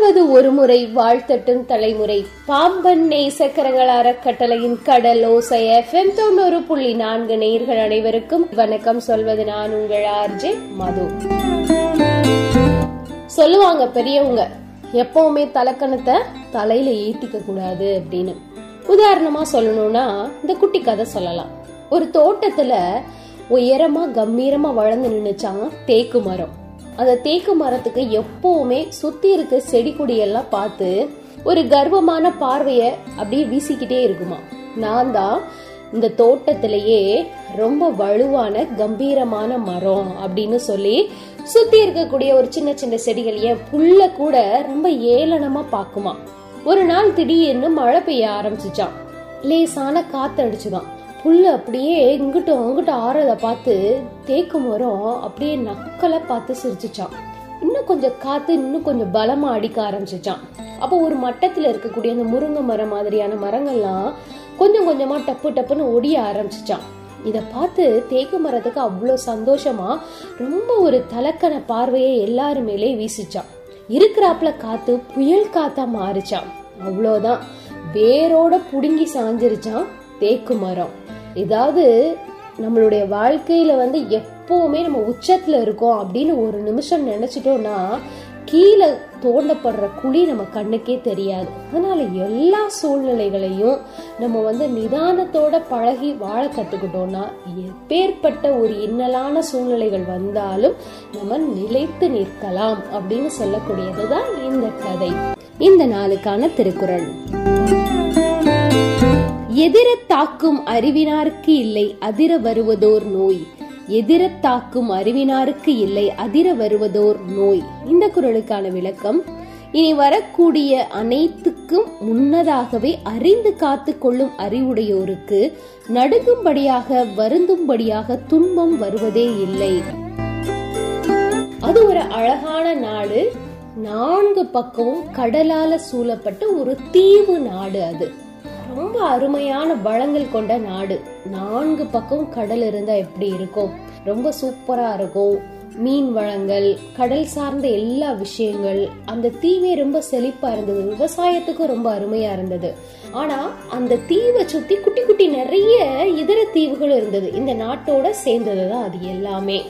வாழ்வது ஒரு முறை வாழ்த்தட்டும் தலைமுறை. பாம்பன் நேசக்கரங்கள் அறக்கட்டளையின் கடல் ஓசை எஃப்எம் தொண்ணூறு புள்ளி நான்கு நேர்கள் அனைவருக்கும் வணக்கம் சொல்வது நான் உங்கள் ஆர்ஜே மது. சொல்லுவாங்க பெரியவங்க எப்பவுமே தலக்கணத்தை தலையில ஏத்திக்க கூடாது அப்படின்னு. உதாரணமா சொல்லணும்னா இந்த குட்டி கதை சொல்லலாம். ஒரு தோட்டத்துல உயரமா கம்பீரமா வளர்ந்து நின்னுச்சாங்க தேக்கு மரம். அந்த தேக்கு மரத்துக்கு எப்பவுமே சுத்தி இருக்க செடி கொடியெல்லாம் பார்த்து ஒரு கர்வமான பார்வைய அப்படியே வீசிக்கிட்டே இருக்குமா. நான் தான் இந்த தோட்டத்திலேயே ரொம்ப வலுவான கம்பீரமான மரம் அப்படின்னு சொல்லி சுத்தி இருக்கக்கூடிய ஒரு சின்ன சின்ன செடிகள் ஏன் புல்ல கூட ரொம்ப ஏளனமா பாக்குமா ஒரு நாள் திடீர்னு மழை பெய்ய ஆரம்பிச்சுச்சான் லேசான காத்து அடிச்சுதான் புல்லு அப்படியே இங்கிட்டும் அங்கிட்டும் ஆறத பார்த்து தேக்கு மரம் அப்படியே நக்கலை பார்த்து சிரிச்சுச்சான் இன்னும் கொஞ்சம் காத்து இன்னும் கொஞ்சம் பலமா அடிக்க ஆரம்பிச்சிச்சான் அப்போ ஒரு மட்டத்துல இருக்கக்கூடிய அந்த முருங்கை மரம் மாதிரியான மரங்கள்லாம் கொஞ்சம் கொஞ்சமா டப்பு டப்புன்னு ஒடிய ஆரம்பிச்சிச்சான் இதை பார்த்து தேக்கு மரத்துக்கு அவ்வளோ சந்தோஷமா ரொம்ப ஒரு தலக்கண பார்வையை எல்லாரு மேலே வீசிச்சான் இருக்கிறாப்புல காத்து புயல் காத்தா மாறிச்சான் அவ்வளோதான் வேரோட புடுங்கி சாஞ்சிருச்சான் தேக்கு மரம். ஏதாவது நம்மளுடைய வாழ்க்கையில வந்து எப்பவுமே நம்ம உச்சத்துல இருக்கோம் அப்படின்னு ஒரு நிமிஷம் நினைச்சிட்டோம்னா கீழே தோண்டப்படுற குழி நம்ம கண்ணுக்கே தெரியாது. அதனால எல்லா சூழ்நிலைகளையும் நம்ம வந்து நிதானத்தோட பழகி வாழ கத்துக்கிட்டோம்னா எப்பேற்பட்ட ஒரு இன்னலான சூழ்நிலைகள் வந்தாலும் நம்ம நிலைத்து நிற்கலாம் அப்படின்னு சொல்லக்கூடியதுதான் இந்த கதை. இந்த நாளுக்கான திருக்குறள். எதிர தாக்கும் அறிவினாருக்கு இல்லை அதிர வருவதோர் நோய். எதிர தாக்கும் அறிவினாருக்கு இல்லை அதிர வருவதோர் நோய். இந்த குரலுக்கான விளக்கம் இனி வரக்கூடிய அனைத்துக்கும் முன்னதாகவே அறிந்து காத்து கொள்ளும் அறிவுடையோருக்கு நடுங்கும்படியாக வருந்தும்படியாக துன்பம் வருவதே இல்லை. அது ஒரு அழகான நாடு. நான்கு பக்கமும் கடலால சூழப்பட்ட ஒரு தீவு நாடு அது. ரொம்ப அருமையான வளங்கள் கொண்ட நாடு. நான்கு பக்கம் கடல் இருந்தா எப்படி இருக்கும்? ரொம்ப சூப்பரா இருக்கும். மீன் வளங்கள் கடல் சார்ந்த எல்லா விஷயங்கள் அந்த தீவே ரொம்ப செழிப்பா இருந்தது. விவசாயத்துக்கும் ரொம்ப அருமையா இருந்தது. ஆனா அந்த தீவை சுத்தி குட்டி குட்டி நிறைய இதர தீவுகள் இருந்தது. இந்த நாட்டோட சேர்ந்ததுதான் அது எல்லாமே.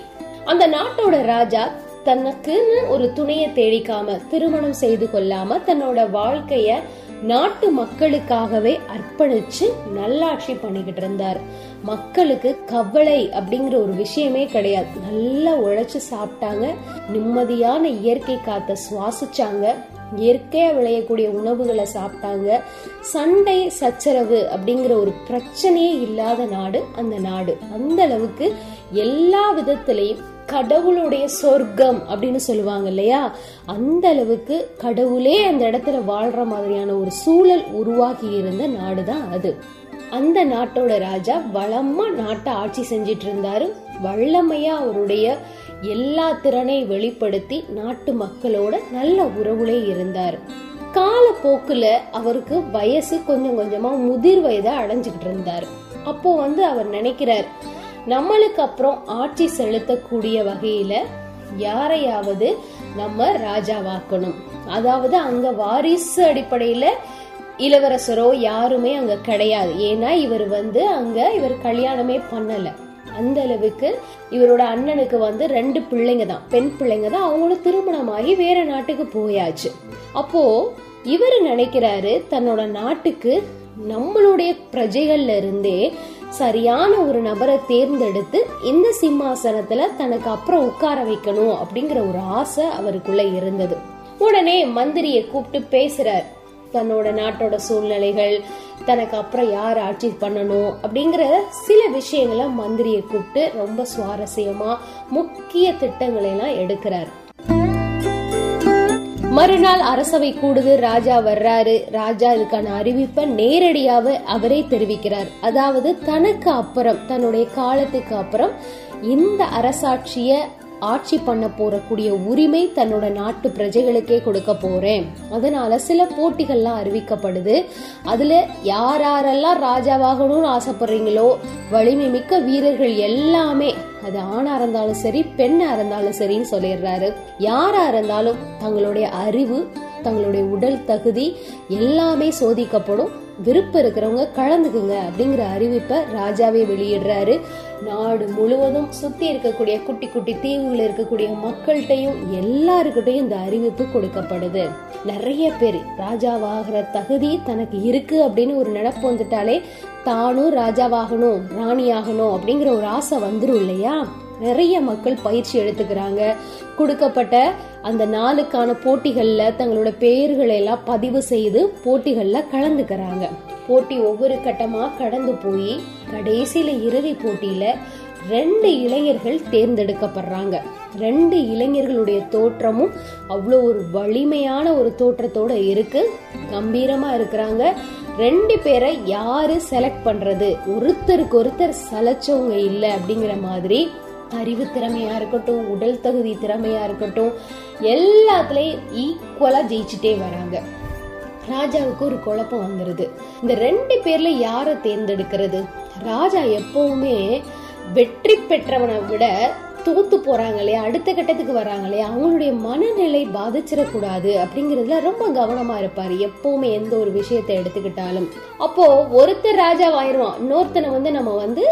அந்த நாட்டோட ராஜா தனக்குன்னு ஒரு துணையை தேடிக்காம திருமணம் செய்து கொள்ளாம தன்னோட வாழ்க்கைய நாட்டு மக்களுக்காகவே அர்ப்பணிச்சு நல்லாட்சி பண்ணிக்கிட்டு இருந்தார். மக்களுக்கு கவலை அப்படிங்கிற ஒரு விஷயமே கிடையாது. நல்லா உழைச்சு சாப்பிட்டாங்க. நிம்மதியான இயற்கை காத்த சுவாசிச்சாங்க. இயற்கையா விளையக்கூடிய உணவுகளை சாப்பிட்டாங்க. சண்டை சச்சரவு அப்படிங்கிற ஒரு பிரச்சனையே இல்லாத நாடு அந்த நாடு. அந்த அளவுக்கு எல்லா விதத்திலையும் கடவுளுடைய சொர்க்கம் அப்படின்னு சொல்லுவாங்க இல்லையா? அந்த அளவுக்கு கடவுளே அந்த இடத்துல வாழ்ற மாதிரியான ஒரு சூழல் உருவாகி இருந்த நாடுதான் அது. அந்த நாட்டோட ராஜா வளமா நாட்டை ஆட்சி செஞ்சிட்டு இருந்தாரு வல்லமையா அவருடைய எல்லா திறனை வெளிப்படுத்தி நாட்டு மக்களோட நல்ல உறவுலே இருந்தார். காலப்போக்குல அவருக்கு வயசு கொஞ்சம் கொஞ்சமா முதிர் வயதை அடைஞ்சுக்கிட்டு இருந்தார். அப்போ வந்து அவர் நினைக்கிறார் நம்மளுக்கு அப்புறம் ஆட்சி செலுத்தக்கூடிய வகையில யாரையாவது நம்ம ராஜாவாக்கணும். அதாவது அங்க வாரிசு அடிப்படையில இளவரசரோ யாருமே அங்க கிடையாது. ஏன்னா இவர் வந்து அங்க இவர் கல்யாணமே பண்ணல. அந்த அளவுக்கு இவரோட அண்ணனுக்கு வந்து ரெண்டு பிள்ளைங்க தான். பெண் பிள்ளைங்க தான். அவங்களும் திருமணமாகி வேற நாட்டுக்கு போயாச்சு. அப்போ இவர் நினைக்கிறாரு தன்னோட நாட்டுக்கு நம்மளுடைய பிரஜைகள்ல இருந்தே சரியான ஒரு நபரை தேர்ந்தெடுத்து இந்த சிம்மாசனத்துல தனக்கு அப்புறம் உட்கார வைக்கணும் அப்படிங்கிற ஒரு ஆசை அவருக்குள்ள இருந்தது. உடனே மந்திரியை கூப்பிட்டு பேசுறார். தன்னோட நாட்டோட சூழ்நிலைகள் தனக்கு அப்புறம் யார் ஆட்சி பண்ணணும் அப்படிங்கிற சில விஷயங்களை மந்திரியை கூப்பிட்டு ரொம்ப சுவாரஸ்யமா முக்கிய திட்டங்களை எல்லாம் எடுக்கிறார். மறுநாள் அரசவை கூடுது ராஜா வர்றாரு. ராஜா இதுக்கான அறிவிப்பை நேரடியாக அவரே தெரிவிக்கிறார். அதாவது தனக்கு அப்புறம் தன்னுடைய காலத்துக்கு அப்புறம் இந்த அரசாட்சிய ஆட்சி பண்ண போறக்கூடிய உரிமை தன்னோட நாட்டு பிரஜைகளுக்கே கொடுக்க போறேன். அதனால சில போட்டிகள்லாம் அறிவிக்கப்படுது. அதுல யார் யாரெல்லாம் ராஜாவாகணும்னு ஆசைப்படுறீங்களோ வலிமை மிக்க வீரர்கள் எல்லாமே அது ஆணா இருந்தாலும் சரி பெண்ணா இருந்தாலும் சரின்னு சொல்லிடுறாரு. யாரா இருந்தாலும் தங்களுடைய அறிவு தங்களுடைய உடல் தகுதி எல்லாமே சோதிக்கப்படும். விருப்பம் இருக்கிறவங்க கலந்துக்குங்க அப்படிங்கிற அறிவிப்பை ராஜாவே வெளியிடுறாரு. நாடு முழுவதும் சுத்தி இருக்கக்கூடிய குட்டி குட்டி தீவுகள் இருக்கக்கூடிய மக்கள்கிட்டையும் எல்லாருக்கிட்டையும் இந்த அறிவிப்பு கொடுக்கப்படுது. நிறைய பேர் ராஜாவாகிற தகுதி தனக்கு இருக்கு அப்படின்னு ஒரு நினப்பு வந்துட்டாலே தானும் ராஜாவாகணும் ராணியாகணும் அப்படிங்கிற ஒரு ஆசை வந்துடும் இல்லையா? நிறைய மக்கள் பயிற்சி எடுத்துக்கிறாங்க. கொடுக்கப்பட்ட அந்த நாளுக்கான போட்டிகளில் தங்களோட பெயர்களை எல்லாம் பதிவு செய்து போட்டிகளில் கலந்துக்கிறாங்க. போட்டி ஒவ்வொரு கட்டமாக கடந்து போய் கடைசியில் இறுதி போட்டியில் ரெண்டு இளைஞர்கள் தேர்ந்தெடுக்கப்படுறாங்க. ரெண்டு இளைஞர்களுடைய தோற்றமும் அவ்வளோ ஒரு வலிமையான ஒரு தோற்றத்தோட இருக்கு. கம்பீரமா இருக்கிறாங்க. ரெண்டு பேரை யாரு செலக்ட் பண்றது? ஒருத்தருக்கு ஒருத்தர் சலைச்சவங்க இல்லை அப்படிங்கிற மாதிரி அறிவு திறமையா இருக்கட்டும் உடல் தகுதி திறமையா இருக்கட்டும் எல்லாத்துலயும் ஈக்குவலா ஜெயிச்சுட்டே வராங்க. ராஜாவுக்கு ஒரு குழப்பம் வந்துருது. இந்த ரெண்டு பேர்ல யாரை தேர்ந்தெடுக்கிறது? ராஜா எப்பவுமே வெற்றி பெற்றவனை விட தோத்து போறாங்க இல்லையா? அடுத்த கட்டத்துக்கு வராங்க இல்லையா? அவங்களுடைய மனநிலை பாதிச்சிடக்கூடாது அப்படிங்கறதுல ரொம்ப கவனமா இருப்பாரு. எப்பவுமே எந்த ஒரு விஷயத்தை எடுத்துக்கிட்டாலும். அப்போ ஒருத்தர் ராஜாவாயிருவான் இன்னொருத்தனை வந்து நம்ம வந்து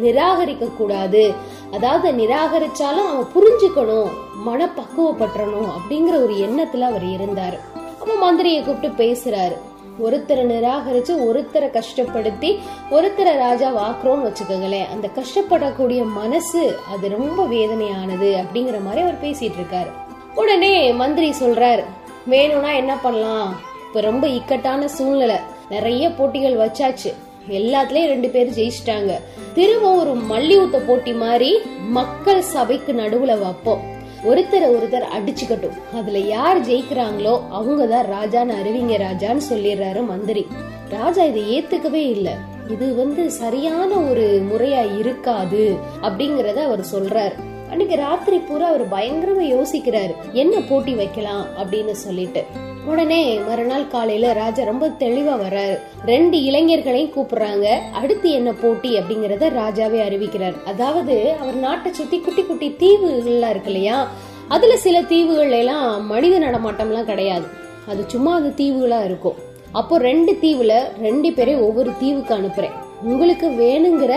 நிராகரிக்க கூடாது அதாவது நிராகரிச்சாலும் அவன் புரிஞ்சுக்கணும் மனப்பக்குவப்பற்றணும் அப்படிங்கிற ஒரு எண்ணத்துல அவர் இருந்தார். அப்ப மந்திரியை கூப்பிட்டு பேசுறாரு. ஒருத்தரை நிராகரிச்சு ஒருத்தரை கஷ்டப்படுத்தி ஒருத்தரை ராஜா வாக்குறோம்னு வச்சுக்கோங்களேன். அந்த கஷ்டப்படக்கூடிய மனசு அது ரொம்ப வேதனையானது அப்படிங்கிற மாதிரி அவர் பேசிட்டு இருக்காரு. உடனே மந்திரி சொல்றாரு வேணும்னா என்ன பண்ணலாம்? இப்ப ரொம்ப இக்கட்டான சூழ்நிலை. நிறைய போட்டிகள் வச்சாச்சு. எல்லாத்துலயும் ரெண்டு பேரும் ஜெயிச்சிட்டாங்க. திரும்பவும் ஒரு மல்யுத்த போட்டி மாதிரி மக்கள் சபைக்கு நடுவுல வைப்போம். ஒருத்தரை ஒருத்தர் அடிச்சுக்கட்டும். அதுல யார் ஜெயிக்கிறாங்களோ அவங்கதான் ராஜான்னு அறிவிங்க ராஜான்னு சொல்லிடுறாரு மந்திரி. ராஜா இதை ஏத்துக்கவே இல்லை. இது வந்து சரியான ஒரு முறையா இருக்காது அப்படிங்கறத அவர் சொல்றாரு. அன்னைக்கு ராத்திரி பூரா அவர் பயங்கரமா யோசிக்கிறாரு. என்ன போட்டி வைக்கலாம் அப்படின்னு சொல்லிட்டு. உடனே மறுநாள் காலையில ராஜா ரொம்ப தெளிவா வர்றாரு. ரெண்டு இளைஞர்களையும் கூப்பிடுறாங்க. அடுத்து என்ன போட்டி அப்படிங்கறத ராஜாவே அறிவிக்கிறார். அதாவது அவர் நாட்டை சுத்தி குட்டி குட்டி தீவுகள்லாம் இருக்கு இல்லையா? அதுல சில தீவுகள்ல எல்லாம் மனித நடமாட்டம் எல்லாம் கிடையாது. அது சும்மா அந்த தீவுகளா இருக்கும். அப்போ ரெண்டு தீவுல ரெண்டு பேரையும் ஒவ்வொரு தீவுக்கு அனுப்புறேன். உங்களுக்கு வேணுங்கிற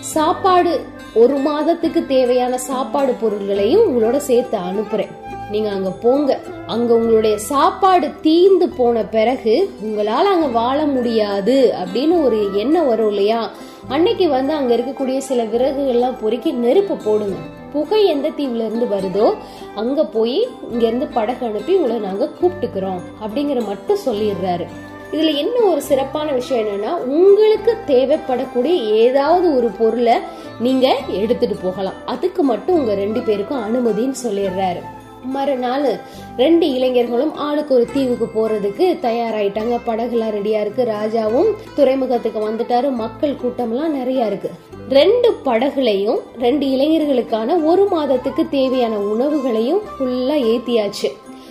சாப்பாடு ஒரு மாதத்துக்கு தேவையான சாப்பாடு பொருள்களையும் உங்களோட சேர்த்து அனுப்புறேன். நீங்க அங்க போங்க. அங்க உங்களுடைய சாப்பாடு தீந்து போன பிறகு உங்களால அங்க வாழ முடியாது அப்படின்னு ஒரு எண்ணம் வரும் இல்லையா? அன்னைக்கு வந்து அங்க இருக்கக்கூடிய சில விறகுகள்லாம் பொறுக்கி நெருப்பு போடுங்க. புகை எந்த தீவுல இருந்து வருதோ அங்க போய் இங்க இருந்து படகு அனுப்பி உங்களை நாங்க கூப்பிட்டுக்கிறோம் அப்படிங்கிற மட்டும் சொல்லிடுறாரு. இதுல என்ன ஒரு சிறப்பான விஷயம் என்னன்னா உங்களுக்கு தேவைப்படக்கூடிய ஏதாவது ஒரு பொருளை நீங்க எடுத்துட்டு போகலாம். அதுக்கு மட்டும் உங்க ரெண்டு பேருக்கும் அனுமதின்னு சொல்லிடுறாரு. மறுநாள் ரெண்டு இளைஞர்களும் ஆளுக்கு ஒரு தீவுக்கு போறதுக்கு தயாராயிட்டாங்க. படகுலாம் ரெடியா இருக்கு. ராஜாவும் துறைமுகத்துக்கு வந்துட்டாரு. மக்கள் கூட்டம்லாம் நிறைய இருக்கு. ரெண்டு படகுலையும் ரெண்டு இளைஞர்களுக்கான ஒரு மாதத்துக்கு தேவையான உணவுகளையும் ஃபுல்லா ஏத்தியாச்சு.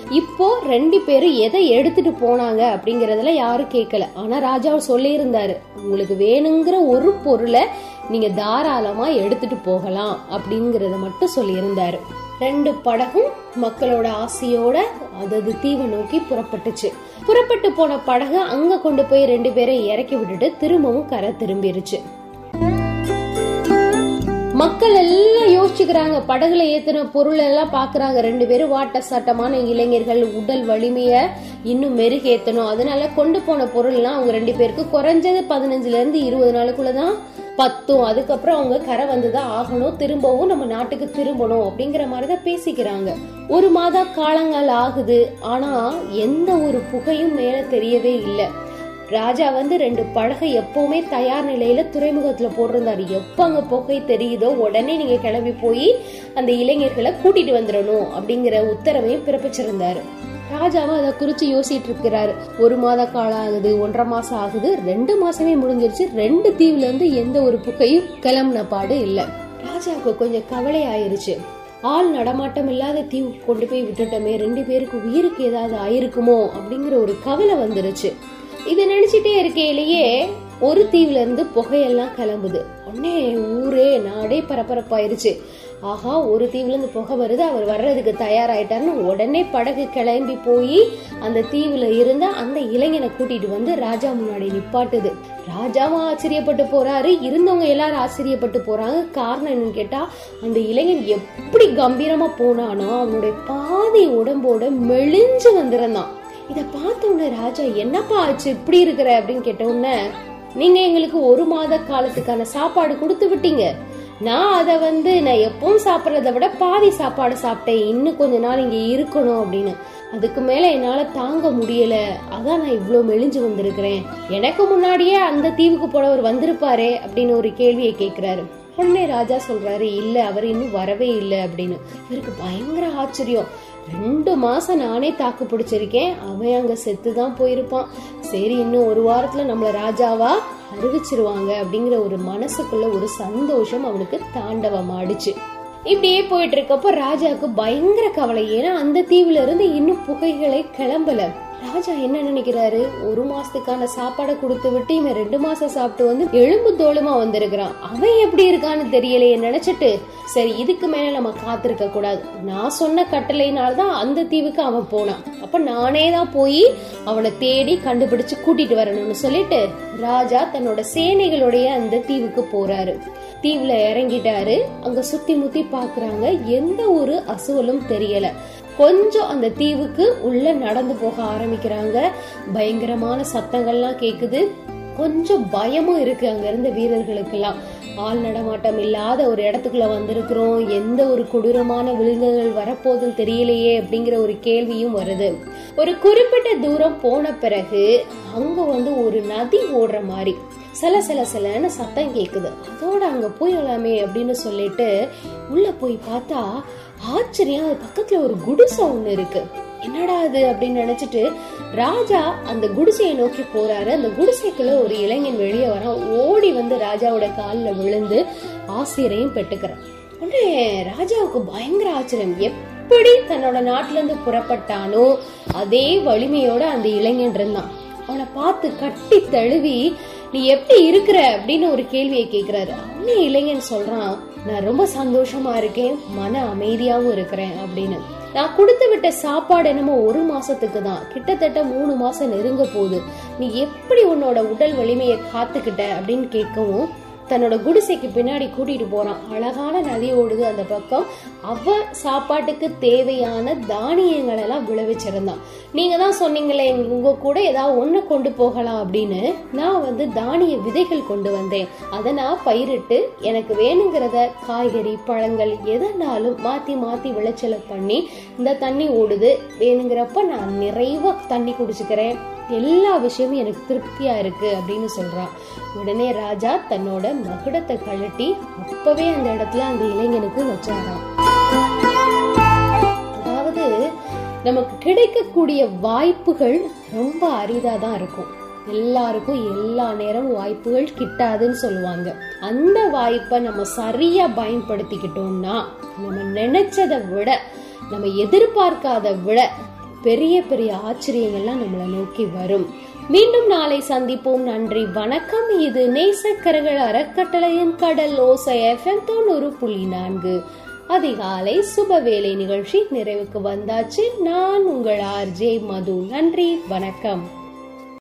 இப்போ ரெண்டு பேரும் எதை எடுத்துட்டு போனாங்க அப்படிங்கறதுல யாரும் கேட்கல ஆனா ராஜா சொல்லியிருந்தாரு உங்களுக்கு வேணுங்கிற ஒரு பொருளை நீங்க தாராளமா எடுத்துட்டு போகலாம் அப்படிங்கறத மட்டும் சொல்லியிருந்தாரு. ரெண்டு படகும் மக்களோட ஆசையோட அதது தீவை நோக்கி புறப்பட்டுச்சு. புறப்பட்டு போன படகு அங்க கொண்டு போய் ரெண்டு பேரை இறக்கி விட்டுட்டு திரும்பவும் கரை திரும்பிருச்சு. மக்கள் எல்லாம் யோசிச்சுக்கிறாங்க படகுல ஏத்தின பொருள் எல்லாம் பாக்குறாங்க. ரெண்டு பேரும் வாட்ட சாட்டமான இளைஞர்கள் உடல் வலிமைய இன்னும் மெருகேத்தணும். அதனால கொண்டு போன பொருள்லாம் அவங்க ரெண்டு பேருக்கு குறைஞ்சது பதினஞ்சுல இருந்து இருபது நாளுக்குள்ளதான் பத்தும் அதுக்கப்புறம் அவங்க கரை வந்துதான் ஆகணும். திரும்பவும் நம்ம நாட்டுக்கு திரும்பணும் அப்படிங்கிற மாதிரிதான் பேசிக்கிறாங்க. ஒரு மாத காலங்கள் ஆகுது. ஆனா எந்த ஒரு புகையும் மேல தெரியவே இல்லை. ராஜா வந்து ரெண்டு பழகை எப்பவுமே தயார் நிலையில துறைமுகத்துல போட்டிருந்தாரு. எப்ப அங்க புகை தெரியுதோ உடனே நீங்க கிளம்பி போய் அந்த இளைஞர்களை கூட்டிட்டு வந்துடணும் அப்படிங்கிற உத்தரவையும் பிறப்பிச்சிருந்தாரு. ராஜாவும் அதை குறிச்சு யோசிட்டு இருக்கிறாரு. ஒரு மாத காலம் ஆகுது ஒன்றரை மாசம் ஆகுது ரெண்டு மாசமே முடிஞ்சிருச்சு. ரெண்டு தீவுல இருந்து எந்த ஒரு புகையும் கிளம்புன பாடு இல்ல. ராஜாவுக்கு கொஞ்சம் கவலை ஆயிருச்சு. ஆள் நடமாட்டம் இல்லாத தீவு கொண்டு போய் விட்டுட்டோமே ரெண்டு பேருக்கு உயிருக்கு ஏதாவது ஆயிருக்குமோ அப்படிங்கிற ஒரு கவலை வந்துருச்சு. இதை நினைச்சிட்டே இருக்கையிலேயே ஒரு தீவுல இருந்து புகையெல்லாம் கிளம்புது. உடனே ஊரே நாடே பரபரப்பாயிருச்சு. ஆஹா ஒரு தீவுல இருந்து புகை வருது அவர் வர்றதுக்கு தயாராயிட்டாருன்னு உடனே படகு கிளம்பி போய் அந்த தீவுல இருந்த அந்த இளைஞனை கூட்டிட்டு வந்து ராஜா முன்னாடி நிப்பாட்டுது. ராஜாவும் ஆச்சரியப்பட்டு போறாரு. இருந்தவங்க எல்லாரும் ஆச்சரியப்பட்டு போறாங்க. காரணம் என்னன்னு கேட்டா அந்த இளைஞன் எப்படி கம்பீரமா போனானோ அவனுடைய பாதி உடம்போட மெலிஞ்சு வந்திருந்தான். இத பார்த்த உடனே ராஜா என்னப்பா ஆச்சு? இப்படி இருக்கிற? அப்படின்னு கேட்ட உடனே நீங்க எங்களுக்கு ஒரு மாத காலத்துக்கான சாப்பாடு கொடுத்து விட்டீங்க. நான் அதை வந்து நான் எப்பவும் சாப்பிட்றத விட பாதி சாப்பாடு சாப்பிட்டேன். இன்னும் கொஞ்ச நாள் இங்க இருக்கணும் அப்படின்னு. அதுக்கு மேல என்னால தாங்க முடியல. அதான் நான் இவ்வளோ மெலிஞ்சு வந்திருக்கிறேன். எனக்கு முன்னாடியே அந்த தீவுக்கு போனவர் வந்திருப்பாரே அப்படின்னு ஒரு கேள்வியை கேட்குறாரு. உடனே ராஜா சொல்றாரு இல்ல அவர் இன்னும் வரவே இல்லை அப்படின்னு. இவருக்கு பயங்கர ஆச்சரியம். ரெண்டு மாசம் நானே தாக்கு பிடிச்சிருக்கேன். அவன் அங்க செத்து தான் போயிருப்பான். சரி இன்னும் ஒரு வாரத்துல நம்மள ராஜாவா அறிவிச்சிருவாங்க அப்படிங்கிற ஒரு மனசுக்குள்ள ஒரு சந்தோஷம் அவனுக்கு தாண்டவம் ஆடிச்சு இப்படியே போயிட்டு இருக்கப்ப ராஜாவுக்கு பயங்கர கவலை. ஏன்னா அந்த தீவுல இருந்து இன்னும் புகைகளை கிளம்பல. ராஜா என்ன நினைக்கிறாரு? ஒரு மாசத்துக்கான சாப்பாடை கொடுத்து விட்டு இவன் ரெண்டு மாசம் சாப்பிட்டு வந்து எலும்பு தோளுமா வந்திருக்கிறான். அவன் எப்படி இருக்கான்னு தெரியலையே நினைச்சிட்டு சரி இதுக்கு மேல நம்ம காத்திருக்க கூடாது. நான் சொன்ன கட்டளையினால்தான் அந்த தீவுக்கு அவன் போனான். அப்ப நானே தான் போய் அவனை தேடி கண்டுபிடிச்சு கூட்டிட்டு வரணும்னு சொல்லிட்டு ராஜா தன்னோட சேனைகளுடைய அந்த தீவுக்கு போறாரு. தீவுல இறங்கிட்டாரு. அங்க சுத்தி முத்தி பாக்குறாங்க. எந்த ஒரு அசுவலும் தெரியல. கொஞ்சம் அந்த தீவுக்கு உள்ள நடந்து போக ஆரம்பிக்கிறாங்க. பயங்கரமான சத்தங்கள்லாம் கேக்குது. கொஞ்சம் பயமும் இருக்கு அங்க இருந்த வீரர்களுக்கெல்லாம். ஆள் நடமாட்டம் இல்லாத ஒரு இடத்துக்குள்ள வந்திருக்கிறோம். எந்த ஒரு கொடூரமான விலங்குகள் வரப்போதும் தெரியலையே அப்படிங்கிற ஒரு கேள்வியும் வருது. ஒரு குறிப்பிட்ட தூரம் போன பிறகு அங்க வந்து ஒரு நதி ஓடுற மாதிரி சில சில சிலன்னு சத்தம் கேக்குது. அதோட அங்க போயிடலாமே அப்படின்னு சொல்லிட்டு உள்ள போய் பார்த்தா ஆச்சரியம் அது பக்கத்துல ஒரு குடிசை ஒண்ணு இருக்கு. என்னடா அது அப்படின்னு நினைச்சிட்டு ராஜா அந்த குடிசையை நோக்கி போறாரு. அந்த குடிசைக்குள்ள ஒரு இளைஞன் வெளியே வரான் ஓடி வந்து ராஜாவோட காலில் விழுந்து ஆசிரியரையும் பெற்றுக்கிறான். உடனே ராஜாவுக்கு பயங்கர ஆச்சரியம். எப்படி தன்னோட நாட்டுல இருந்து புறப்பட்டானோ அதே வலிமையோட அந்த இளைஞன் இருந்தான். அவனை பார்த்து கட்டி தழுவி நீ எப்படி இருக்கிற? அப்படின்னு ஒரு கேள்வியை கேக்குறாரு. அவனே இளைஞன் சொல்றான் நான் ரொம்ப சந்தோஷமா இருக்கேன் மன அமைதியாகவும் இருக்கிறேன் அப்படின்னு. நான் கொடுத்து விட்ட சாப்பாடு என்னமோ ஒரு மாசத்துக்கு தான். கிட்டத்தட்ட மூணு மாசம் நெருங்க போகுது. நீ எப்படி உன்னோட உடல் வலிமையை காத்துக்கிட்ட அப்படின்னு கேட்கவும் தன்னோட குடிசைக்கு பின்னாடி கூட்டிட்டு போறான். அழகான நதி ஓடுது அந்த பக்கம். அவ சாப்பாட்டுக்கு தேவையான தானியங்கள் எல்லாம் விளைவிச்சிருந்தான். நீங்க தான் சொன்னீங்களே உங்க கூட ஏதாவது ஒன்று கொண்டு போகலாம் அப்படின்னு. நான் வந்து தானிய விதைகள் கொண்டு வந்தேன். அதை நான் பயிரிட்டு எனக்கு வேணுங்கிறத காய்கறி பழங்கள் எதனாலும் மாத்தி மாத்தி விளைச்சலை பண்ணி இந்த தண்ணி ஓடுது. வேணுங்கிறப்ப நான் நிறைவாக தண்ணி குடிச்சுக்கிறேன். எல்லா விஷயமும் எனக்கு திருப்தியா இருக்கு அப்படின்னு சொல்றான் உடனே ராஜா தன்னோட மகுடத்தை கழட்டி அப்பவே அந்த இடத்துல அந்த இளைஞனுக்கு வச்சாராம். அதாவது நமக்கு கிடைக்கக்கூடிய வாய்ப்புகள் ரொம்ப அரிதா தான் இருக்கும். எல்லாருக்கும் எல்லா நேரமும் வாய்ப்புகள் கிட்டாதுன்னு சொல்லுவாங்க. அந்த வாய்ப்பை நம்ம சரியா பயன்படுத்திக்கிட்டோம்னா நம்ம நினைச்சதை விட நம்ம எதிர்பார்க்காத விட பெரிய பெரிய ஆச்சரியங்கள்லாம் நம்மளை நோக்கி வரும். மீண்டும் நாளை சந்திப்போம். நன்றி. வணக்கம். இது நேசக்கரகள் அறக்கட்டளையின் கடல் ஓசை எஃப்எம் தொண்ணூறு புள்ளி நான்கு. அதிகாலை சுபவேளை நிகழ்ச்சி நிறைவுக்கு வந்தாச்சு. நான் உங்கள் ஆர்ஜே மது. நன்றி. வணக்கம்.